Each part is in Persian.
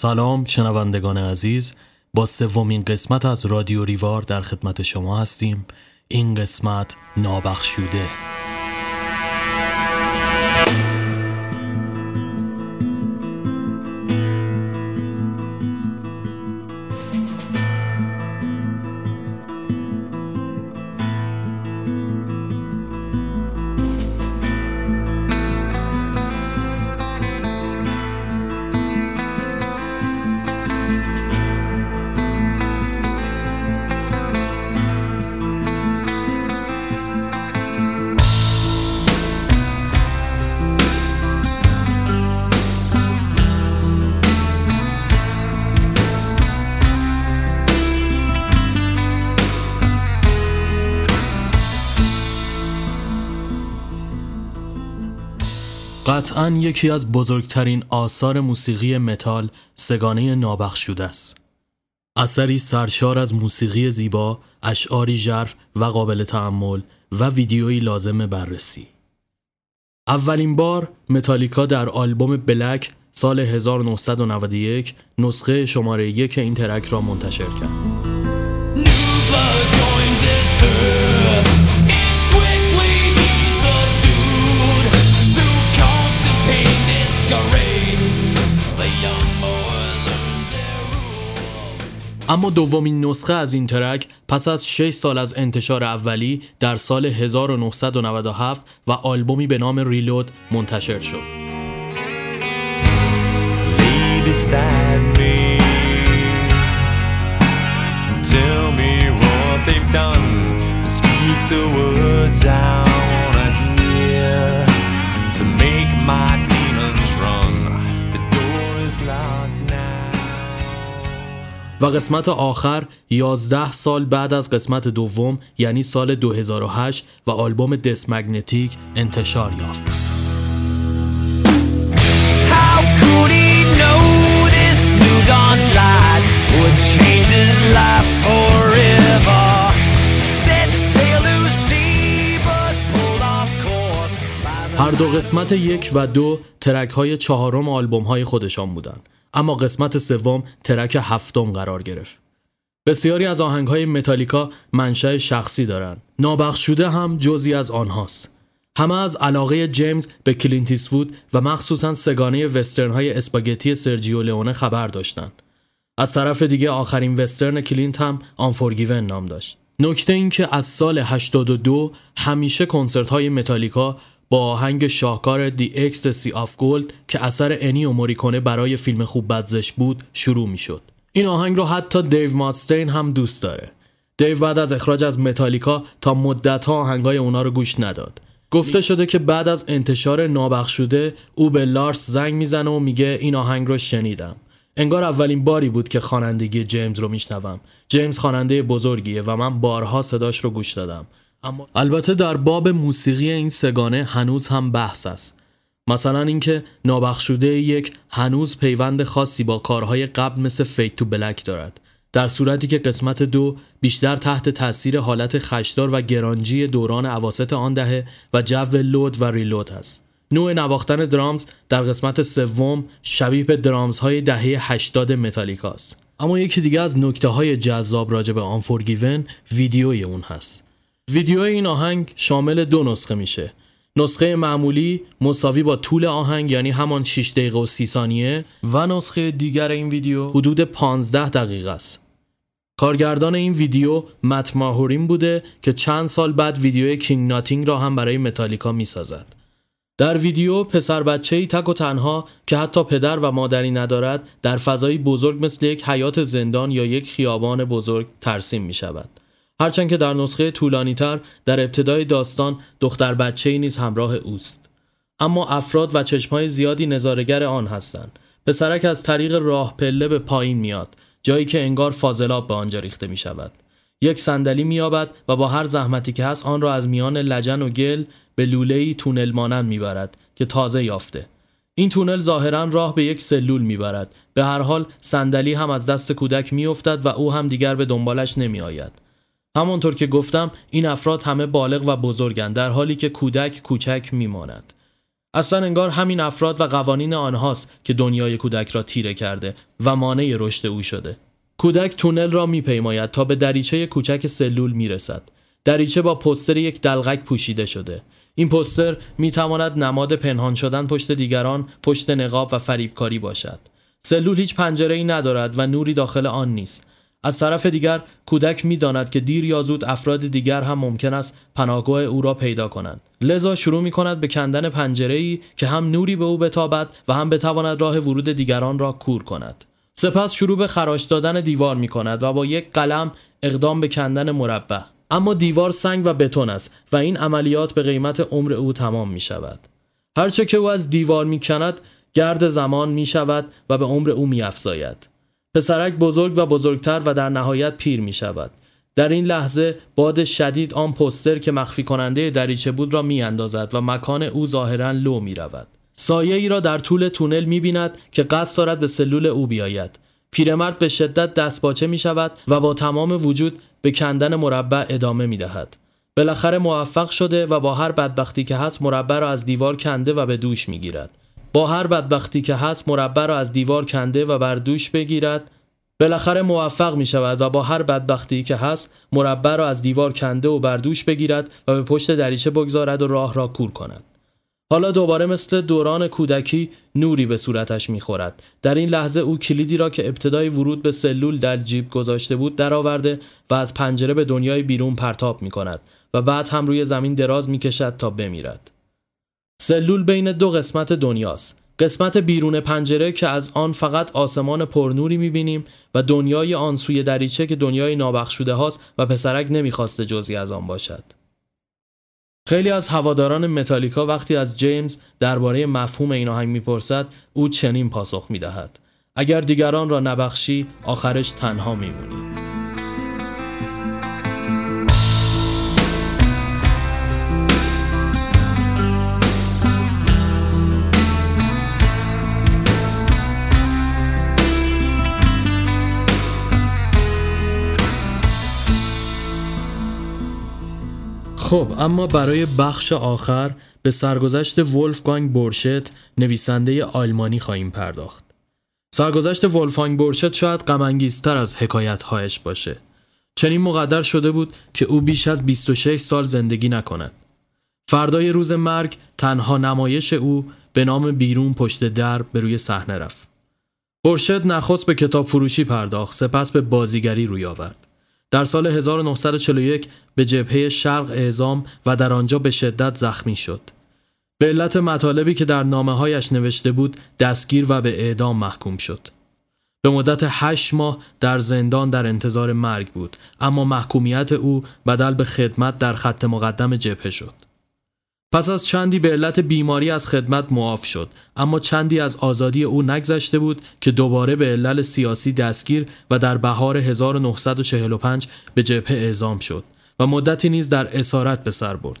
سلام شنوندگان عزیز با سومین قسمت از رادیو ریوار در خدمت شما هستیم. این قسمت نابخشوده. قطعا یکی از بزرگترین آثار موسیقی متال سگانه نابخشوده است. اثری سرشار از موسیقی زیبا، اشعاری ژرف و قابل تحمل و ویدیویی لازم بررسی. اولین بار متالیکا در آلبوم بلک سال 1991 نسخه شماره یک این ترک را منتشر کرد. اما دومین نسخه از این ترک پس از 6 سال از انتشار اولی در سال 1997 و آلبومی به نام ریلود منتشر شد. و قسمت آخر 11 سال بعد از قسمت دوم یعنی سال 2008 و آلبوم دس مگنتیک انتشار یافت. هر دو قسمت یک و دو ترک های چهارم آلبوم های خودشان بودند. اما قسمت سوم track هفتم قرار گرفت. بسیاری از آهنگ های متالیکا منشأ شخصی دارند. نابخشوده هم جزئی از آنهاست. همه از علاقه جیمز به کلینت ایستوود و مخصوصا سگانه وسترن های اسپاگتی سرجیو لئونه خبر داشتند. از طرف دیگه آخرین وسترن کلینت هم Unforgiven نام داشت. نکته این که از سال 82 همیشه کنسرت های متالیکا با آهنگ شاهکار The Ecstasy of Gold که اثر انیو موریکونه برای فیلم خوب بد زشت بود شروع می شد. این آهنگ رو حتی دیو ماتستین هم دوست داره. دیو بعد از اخراج از متالیکا تا مدت ها آهنگای اونا رو گوش نداد. گفته شده که بعد از انتشار نابخشوده او به لارس زنگ می‌زنه و میگه این آهنگ رو شنیدم. انگار اولین باری بود که خوانندگی جیمز رو میشنوم. جیمز خواننده بزرگیه و من بارها صداش رو گوش دادم. البته در باب موسیقی این سگانه هنوز هم بحث است. مثلا اینکه نابخشوده یک هنوز پیوند خاصی با کارهای قبل مثل فیت تو بلک دارد. در صورتی که قسمت دو بیشتر تحت تاثیر حالت خشدار و گرانجی دوران عواست آن دهه و جو لود و ریلود است. نوع نواختن درامز در قسمت سوم شبیه به درامز های دهه 80 متالیکاست. اما یکی دیگه از نکته های جذاب راجع به آنفورگیون ویدیوی اون هست. ویدیو این آهنگ شامل دو نسخه میشه نسخه معمولی مساوی با طول آهنگ یعنی همان 6 دقیقه و 30 ثانیه و نسخه دیگر این ویدیو حدود 15 دقیقه است. کارگردان این ویدیو مت ماهورین بوده که چند سال بعد ویدیو کینگ ناتینگ را هم برای متالیکا می‌سازد. در ویدیو پسر بچه ای تک و تنها که حتی پدر و مادری ندارد در فضایی بزرگ مثل یک حیات زندان یا یک خیابان بزرگ ترسیم می شود. هرچند که در نسخه طولانیتر در ابتدای داستان دختر بچه ای نیز همراه اوست. اما افراد و چشمهای زیادی نظارگر آن هستند. پسرک از طریق راه پله به پایین میاد جایی که انگار فاضلاب به آنجا ریخته می شود یک صندلی مییابد و با هر زحمتی که هست آن را از میان لجن و گل به لوله‌ای تونل مانند می‌برد که تازه یافته. این تونل ظاهرا راه به یک سلول می‌برد. به هر حال صندلی هم از دست کودک میافتد و او هم دیگر به دنبالش نمیآید. همانطور که گفتم این افراد همه بالغ و بزرگند در حالی که کودک کوچک میماند اصلا انگار همین افراد و قوانین آنهاست که دنیای کودک را تیره کرده و مانع رشد او شده. کودک تونل را میپیماید تا به دریچه کوچک سلول می‌رسد. دریچه با پستر یک دلغک پوشیده شده. این پستر می‌تواند نماد پنهان شدن پشت دیگران، پشت نقاب و فریبکاری باشد. سلول هیچ پنجره ای ندارد و نوری داخل آن نیست. از طرف دیگر کودک می‌داند که دیر یا زود افراد دیگر هم ممکن است پناهگاه او را پیدا کنند. لذا شروع می کند به کندن پنجره ای که هم نوری به او بتابد و هم بتواند راه ورود دیگران را کور کند. سپس شروع به خراش دادن دیوار می کند و با یک قلم اقدام به کندن مربع. اما دیوار سنگ و بتون است و این عملیات به قیمت عمر او تمام می شود هرچه که او از دیوار می کند گرد زمان می شود و به عمر او می افزاید. پسرک بزرگ و بزرگتر و در نهایت پیر می شود. در این لحظه باد شدید آن پستر که مخفی کننده دریچه بود را می اندازد و مکان او ظاهرا لو می رود. سایه ای را در طول تونل می بیند که قصد دارد به سلول او بیاید. پیرمرد به شدت دستباچه می شود و با تمام وجود به کندن مربع ادامه می دهد. بالاخره موفق شده و با هر بدبختی که هست مربع را از دیوار کنده و به دوش می گیرد. با هر بدبختی که هست مربع را از دیوار کنده و بر دوش بگیرد بالاخره موفق می شود و با هر بدبختی که هست مربع را از دیوار کنده و بر دوش بگیرد و به پشت دریچه بگذارد و راه را کور کند. حالا دوباره مثل دوران کودکی نوری به صورتش می‌خورد. در این لحظه او کلیدی را که ابتدای ورود به سلول در جیب گذاشته بود درآورده و از پنجره به دنیای بیرون پرتاب می کند و بعد هم روی زمین دراز می کشد تا بمیرد. سلول بین دو قسمت دنیاست. قسمت بیرون پنجره که از آن فقط آسمان پرنوری می‌بینیم و دنیای آن سوی دریچه که دنیای نابخشوده هاست و پسرک نمی‌خواسته جزی از آن باشد. خیلی از هواداران متالیکا وقتی از جیمز درباره مفهوم این آهنگ می‌پرسد او چنین پاسخ می‌دهد. اگر دیگران را نبخشی آخرش تنها میمونی. خب اما برای بخش آخر به سرگذشت ولفگانگ بورشت نویسنده آلمانی خواهیم پرداخت. سرگذشت ولفگانگ بورشت شاید غمانگیزتر از حکایتهایش باشه. چنین مقدر شده بود که او بیش از 26 سال زندگی نکند. فردای روز مرگ تنها نمایش او به نام بیرون پشت در به روی صحنه رفت. بورشت نخست به کتاب فروشی پرداخت سپس به بازیگری روی آورد. در سال 1941 به جبهه شرق اعزام و در آنجا به شدت زخمی شد. به علت مطالبی که در نامه هایش نوشته بود دستگیر و به اعدام محکوم شد. به مدت هشت ماه در زندان در انتظار مرگ بود اما محکومیت او بدل به خدمت در خط مقدم جبهه شد. پس از چندی به علت بیماری از خدمت معاف شد اما چندی از آزادی او نگذشته بود که دوباره به علل سیاسی دستگیر و در بهار 1945 به جبهه اعزام شد و مدتی نیز در اسارت به سر برد.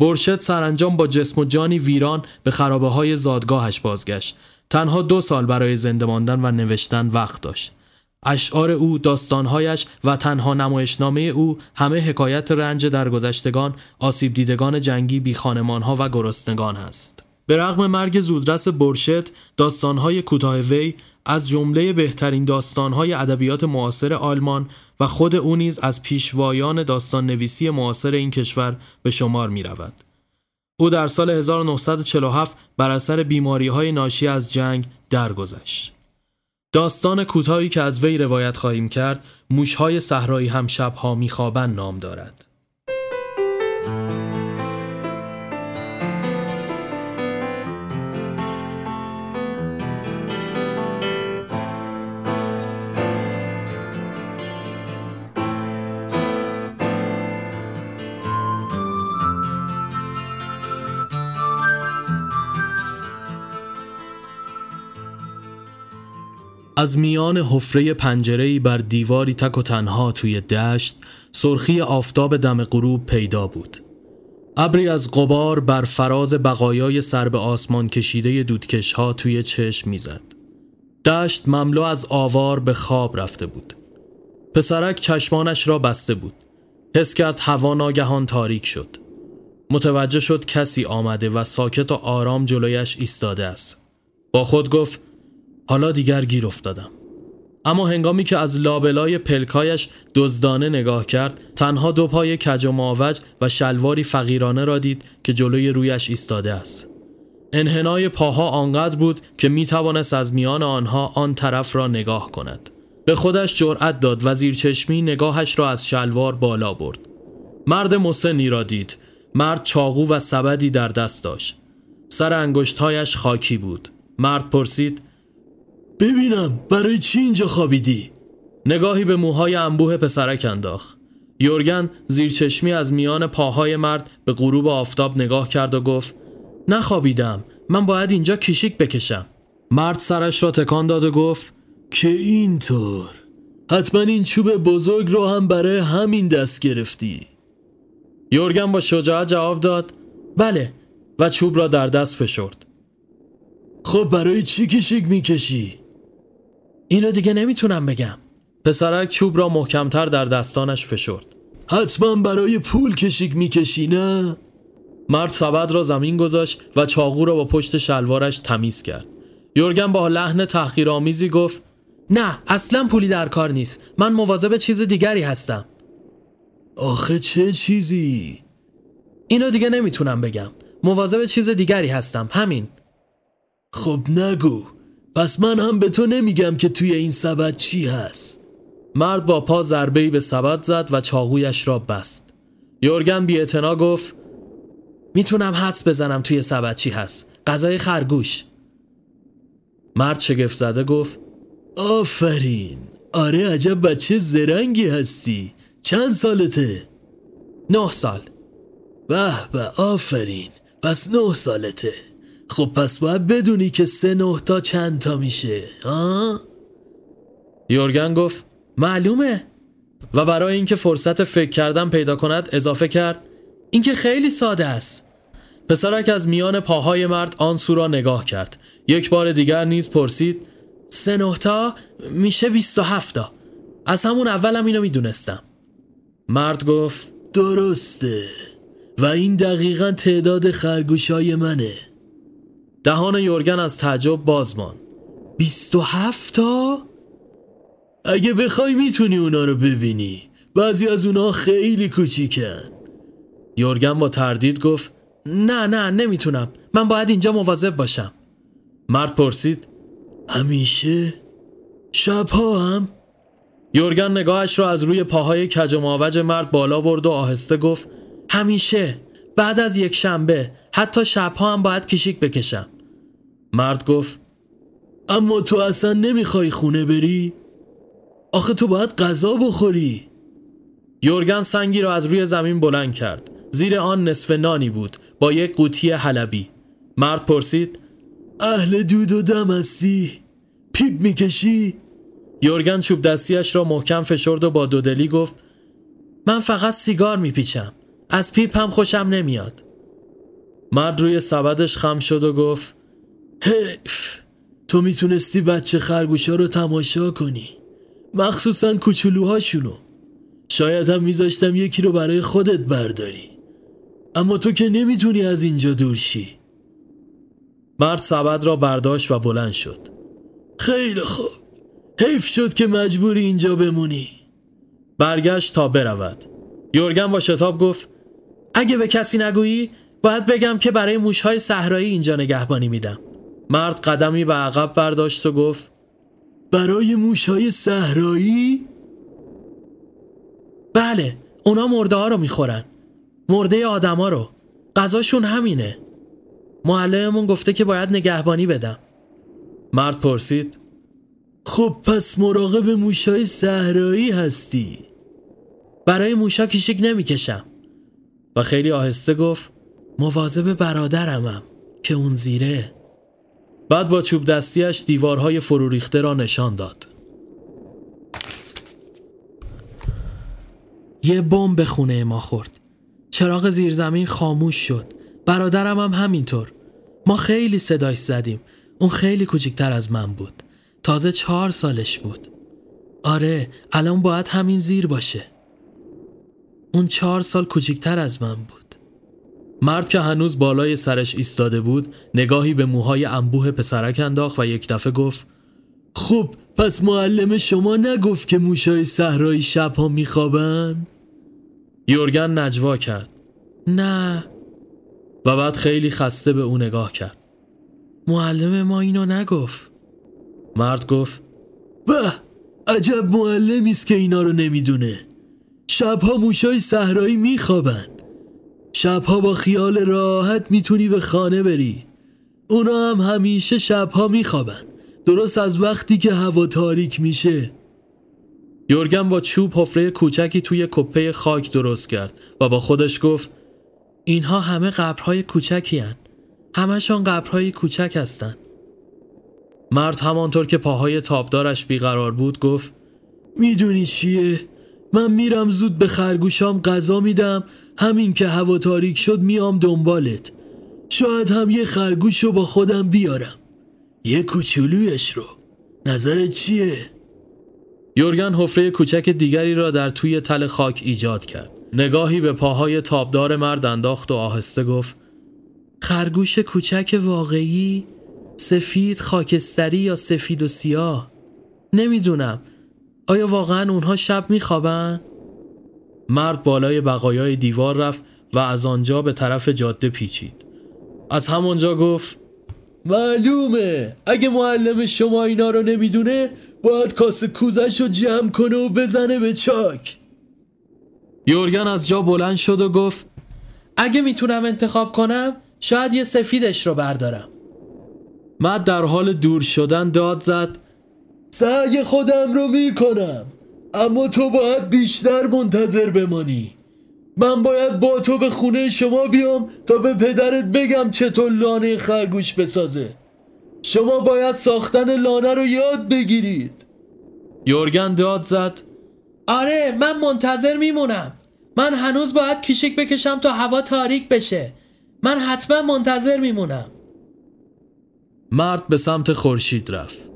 برشت سرانجام با جسم و جانی ویران به خرابه های زادگاهش بازگشت. تنها دو سال برای زنده ماندن و نوشتن وقت داشت. اشعار او، داستانهایش و تنها نمایشنامه او همه حکایت رنج درگذشتگان، آسیب دیدگان جنگی بی ها و گرسنگان است. به رغم مرگ زودرس برشت، داستانهای کوتاه وی از جمله بهترین داستانهای ادبیات معاصر آلمان و خود او نیز از پیشوایان داستان نویسی معاصر این کشور به شمار می رود. او در سال 1947 بر اثر بیماری های ناشی از جنگ درگذشت. داستان کوتاهی که از وی روایت خواهیم کرد موشهای صحرایی هم شبها میخوابند نام دارد. از میان حفره پنجره‌ای بر دیواری تک و تنها توی دشت سرخی آفتاب دم غروب پیدا بود ابری از قبار بر فراز بقایای سر به آسمان کشیده دودکش ها توی چشم می‌زد. دشت مملو از آوار به خواب رفته بود. پسرک چشمانش را بسته بود. حس کرد هوا ناگهان تاریک شد. متوجه شد کسی آمده و ساکت و آرام جلویش ایستاده است. با خود گفت حالا دیگر گیر افتادم. اما هنگامی که از لابلای پلکایش دزدانه نگاه کرد تنها دو پای کج و ماوج و شلواری فقیرانه را دید که جلوی رویش ایستاده است. انحنای پاها آنقدر بود که می توانست از میان آنها آن طرف را نگاه کند. به خودش جرأت داد و زیر چشمی نگاهش را از شلوار بالا برد. مرد مسنی را دید. مرد چاقو و سبدی در دست داشت. سر انگشتهایش خاکی بود. مرد پرسید ببینم برای چی اینجا خوابیدی؟ نگاهی به موهای انبوه پسرک انداخت. یورگن زیر چشمی از میان پاهای مرد به غروب آفتاب نگاه کرد و گفت نخوابیدم من باید اینجا کشیک بکشم مرد سرش را تکان داد و گفت که اینطور حتما این چوب بزرگ رو هم برای همین دست گرفتی یورگن با شجاعت جواب داد بله و چوب را در دست فشرد خب برای چی کشیک می‌کشی؟ این رو دیگه نمی‌تونم بگم. پسرک چوب را محکمتر در دستانش فشرد. حتما برای پول کشیک می‌کشی نه؟ مرد سبد را زمین گذاشت و چاقو را با پشت شلوارش تمیز کرد. یورگن با لحن تحقیرآمیزی گفت نه اصلا پولی در کار نیست. من مواظب چیز دیگری هستم. آخه چه چیزی؟ اینو دیگه نمی‌تونم بگم. مواظب چیز دیگری هستم. همین. خب نگو. پس من هم به تو نمیگم که توی این سبد چی هست. مرد با پا ضربه‌ای به سبد زد و چاقویش را بست. یورگن بی گفت می‌تونم حدس بزنم توی سبد چی هست. غذای خرگوش. مرد شگفت زده گفت آفرین. آره عجب بچه زرنگی هستی. چند سالته؟ نه سال. به به آفرین. پس نه سالته. خب پس باید بدونی که سه نه تا چند تا میشه ها؟ یورگن گفت معلومه. و برای اینکه فرصت فکر کردن پیدا کند اضافه کرد اینکه خیلی ساده است. پسرک از میان پاهای مرد آن سو را نگاه کرد. یک بار دیگر نیز پرسید سه نه تا میشه بیست و هفتا از همون اولم اینو می‌دونستم. مرد گفت درسته. و این دقیقا تعداد خرگوش های منه. دهان یورگن از تعجب باز بیست و هفتا؟ اگه بخوای می‌تونی اونا رو ببینی بعضی از اونا خیلی کوچیکن یورگن با تردید گفت نه نه نمی‌تونم من باید اینجا مواظب باشم مرد پرسید همیشه؟ شبها هم؟ یورگن نگاهش را از روی پاهای کج و مرد بالا برد و آهسته گفت همیشه بعد از یک شنبه حتی شبها هم باید کشیک بکشم مرد گفت اما تو اصلا نمی‌خوای خونه بری؟ آخه تو باید غذا بخوری یورگن سنگی را از روی زمین بلند کرد زیر آن نصف نانی بود با یک قوطی حلبی مرد پرسید اهل دود و دم هستی؟ پیپ می‌کشی؟ یورگن چوب دستیش را محکم فشرد و با دودلی گفت من فقط سیگار میپیچم از پیپ هم خوشم نمیاد مرد روی سبدش خم شد و گفت حیف تو می‌تونستی بچه خرگوشا رو تماشا کنی. مخصوصا کوچولوهاشونو. شاید هم میذاشتم یکی رو برای خودت برداری. اما تو که نمی‌تونی از اینجا دور شی. مرد سبد را برداشت و بلند شد. خیلی خوب. حیف شد که مجبوری اینجا بمونی. برگشت تا برود. یورگن با شتاب گفت اگه به کسی نگویی باید بگم که برای موشهای صحرایی اینجا نگهبانی میدم. مرد قدمی به عقب برداشت و گفت برای موشهای صحرایی؟ بله اونا مرده ها رو می‌خورن. مرده آدما رو. غذاشون همینه. معلممون گفته که باید نگهبانی بدم. مرد پرسید خب پس مراقب موشای صحرایی هستی؟ برای موشا کشیک نمی‌کشم. و خیلی آهسته گفت مواظب برادرمم که اون زیره. بعد با چوب دستیش دیوارهای فروریخته را نشان داد. یه بمب به خونه ما خورد. چراغ زیرزمین خاموش شد. برادرم هم همینطور. ما خیلی صداش زدیم. اون خیلی کوچکتر از من بود. تازه چهار سالش بود. آره الان باید همین زیر باشه. اون چهار سال کوچکتر از من بود. مرد که هنوز بالای سرش ایستاده بود نگاهی به موهای انبوه پسرک انداخت و یک دفعه گفت خب پس معلم شما نگفت که موشای صحرایی شبها میخوابن؟ یورگن نجوا کرد. نه. و بعد خیلی خسته به او نگاه کرد. معلم ما اینو نگفت. مرد گفت به عجب معلمی است که اینا رو نمی‌دونه. شبها موشای صحرایی میخوابن. شبها با خیال راحت می‌تونی به خانه بری اونا هم همیشه شبها میخوابن درست از وقتی که هوا تاریک میشه یورگن با چوب حفره کوچکی توی کپه خاک درست کرد و با خودش گفت اینها همه قبرهای کوچکی هن. همشان قبرهای کوچک هستن مرد همانطور که پاهای تابدارش بیقرار بود گفت می‌دونی چیه؟ من میرم زود به خرگوشام غذا میدم همین که هوا تاریک شد میام دنبالت. شاید هم یه خرگوش رو با خودم بیارم. یه کوچولویش رو. نظرت چیه؟ یورگن حفره کوچک دیگری را در توی تل خاک ایجاد کرد. نگاهی به پاهای تابدار مرد انداخت و آهسته گفت خرگوش کوچک واقعی؟ سفید خاکستری یا سفید و سیاه؟ نمی‌دونم. آیا واقعا اونها شب میخوابن؟ مرد بالای بقایای دیوار رفت و از آنجا به طرف جاده پیچید. از همانجا گفت معلومه اگه معلم شما اینا رو نمی‌دونه باید کاسه کوزش رو جمع کنه و بزنه به چاک. یورگن از جا بلند شد و گفت اگه می‌تونم انتخاب کنم شاید یه سفیدش رو بردارم. مرد در حال دور شدن داد زد سعی خودم رو می‌کنم. اما تو باید بیشتر منتظر بمانی. من باید با تو به خونه شما بیام تا به پدرت بگم چطور لانه خرگوش بسازه. شما باید ساختن لانه رو یاد بگیرید. یورگن داد زد. آره من منتظر میمونم. من هنوز باید کیشک بکشم تا هوا تاریک بشه. من حتما منتظر میمونم. مرد به سمت خورشید رفت.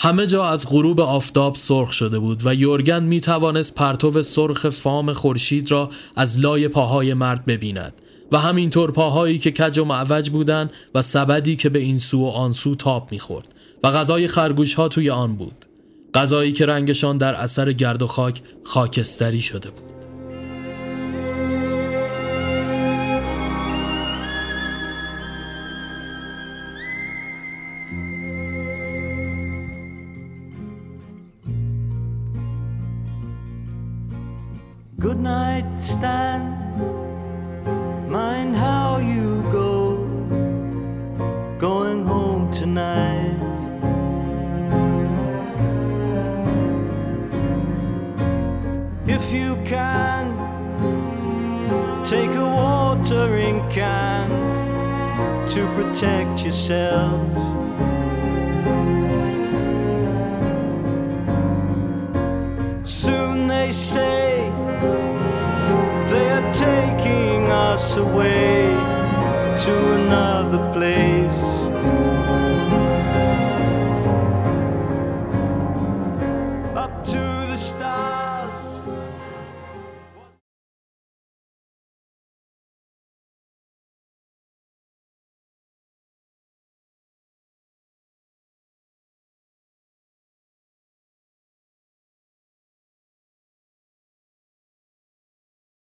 همه جا از غروب آفتاب سرخ شده بود و یورگن می توانست پرتو سرخ فام خورشید را از لای پاهای مرد ببیند و همینطور پاهایی که کج و معوج بودند و سبدی که به این سو و آن سو تاب می‌خورد و غذای خرگوش ها توی آن بود. غذایی که رنگشان در اثر گرد و خاک خاکستری شده بود. Good night, Stan. Mind how you go. Going home tonight. If you can, take a watering can to protect yourself. Soon they say away to another place.